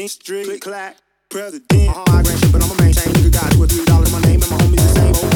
president, straight click clack, president. Uh-huh, I grant shit, but I'ma maintain. Nigga got two or three dollars, my name and my homies the same.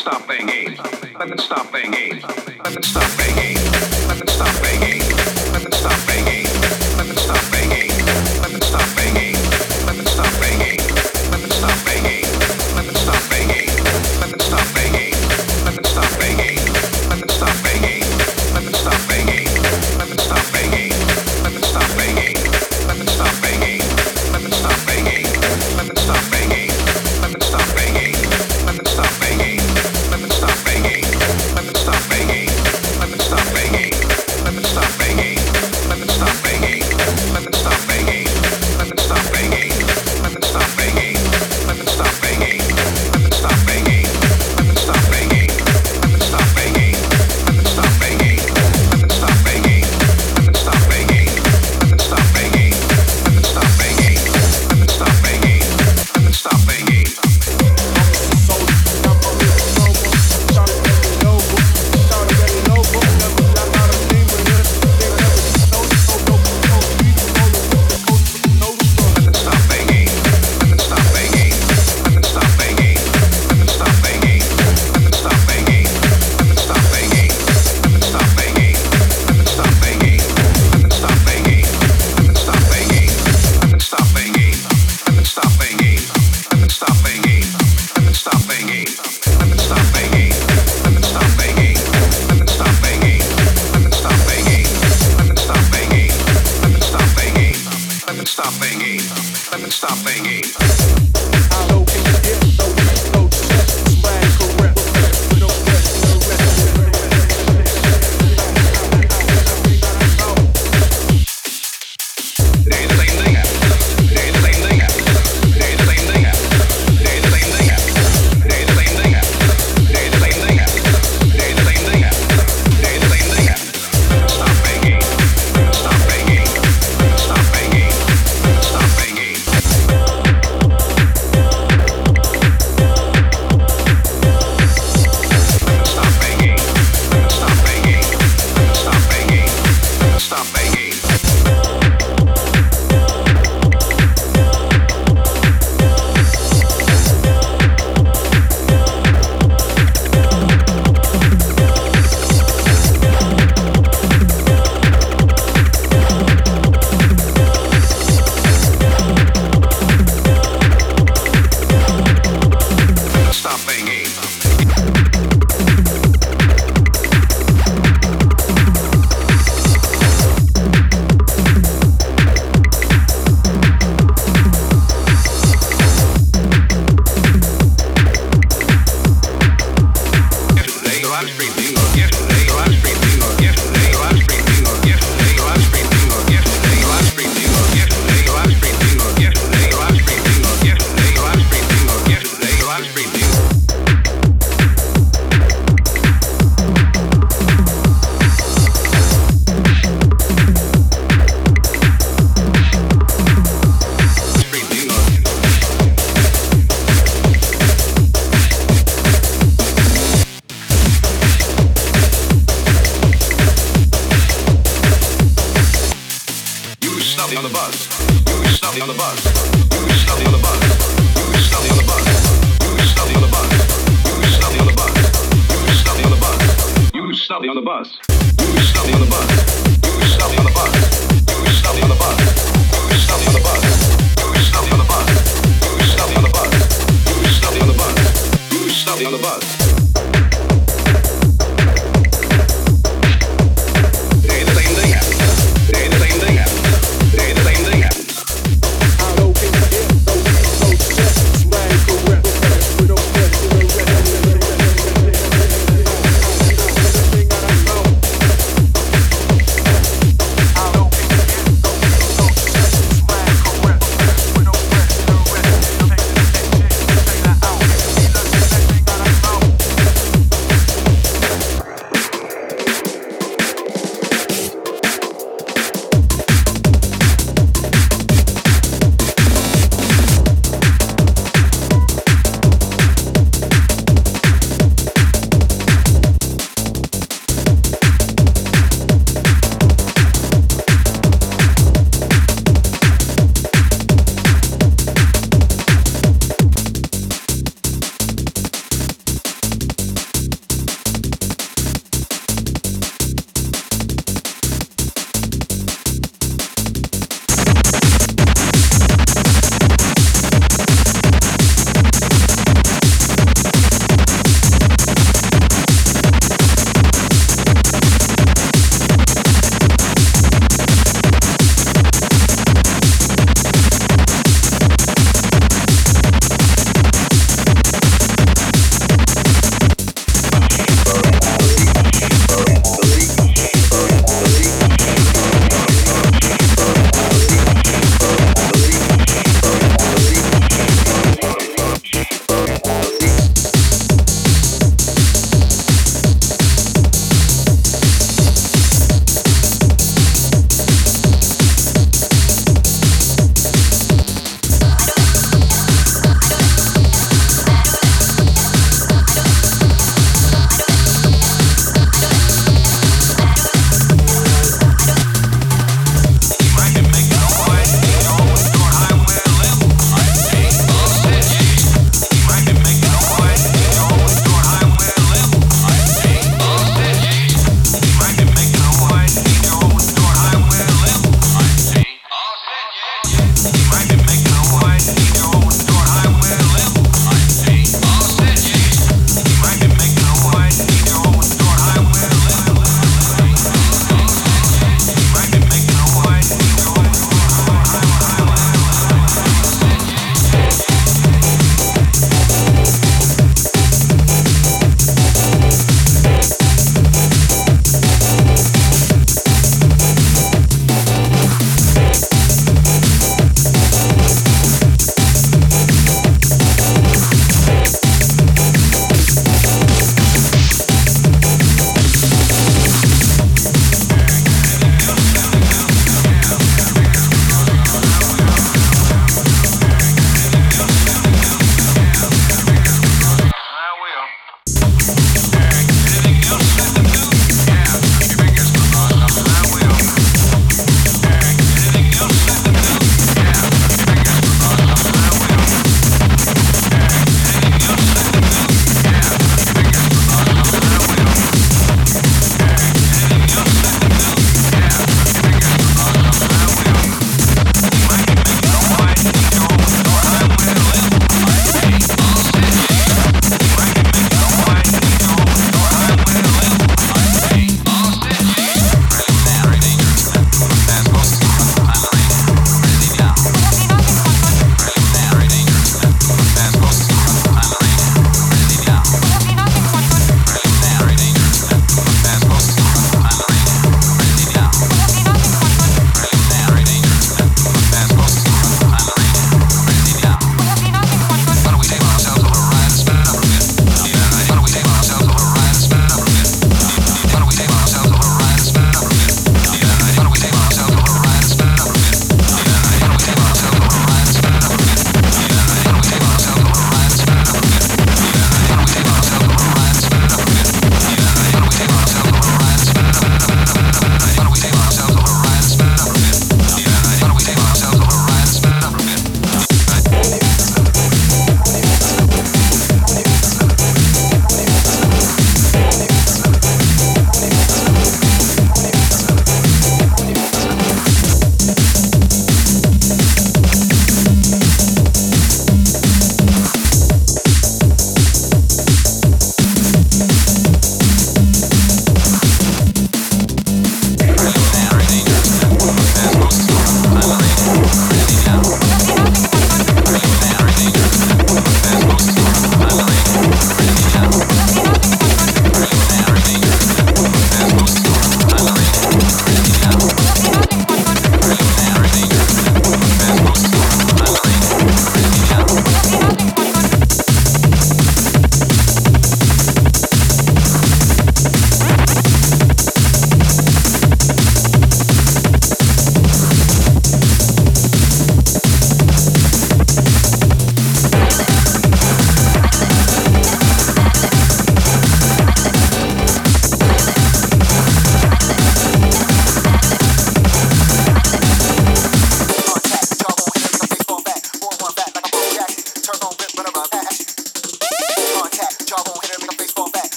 stop playing games. Let me stop playing games. Let me stop.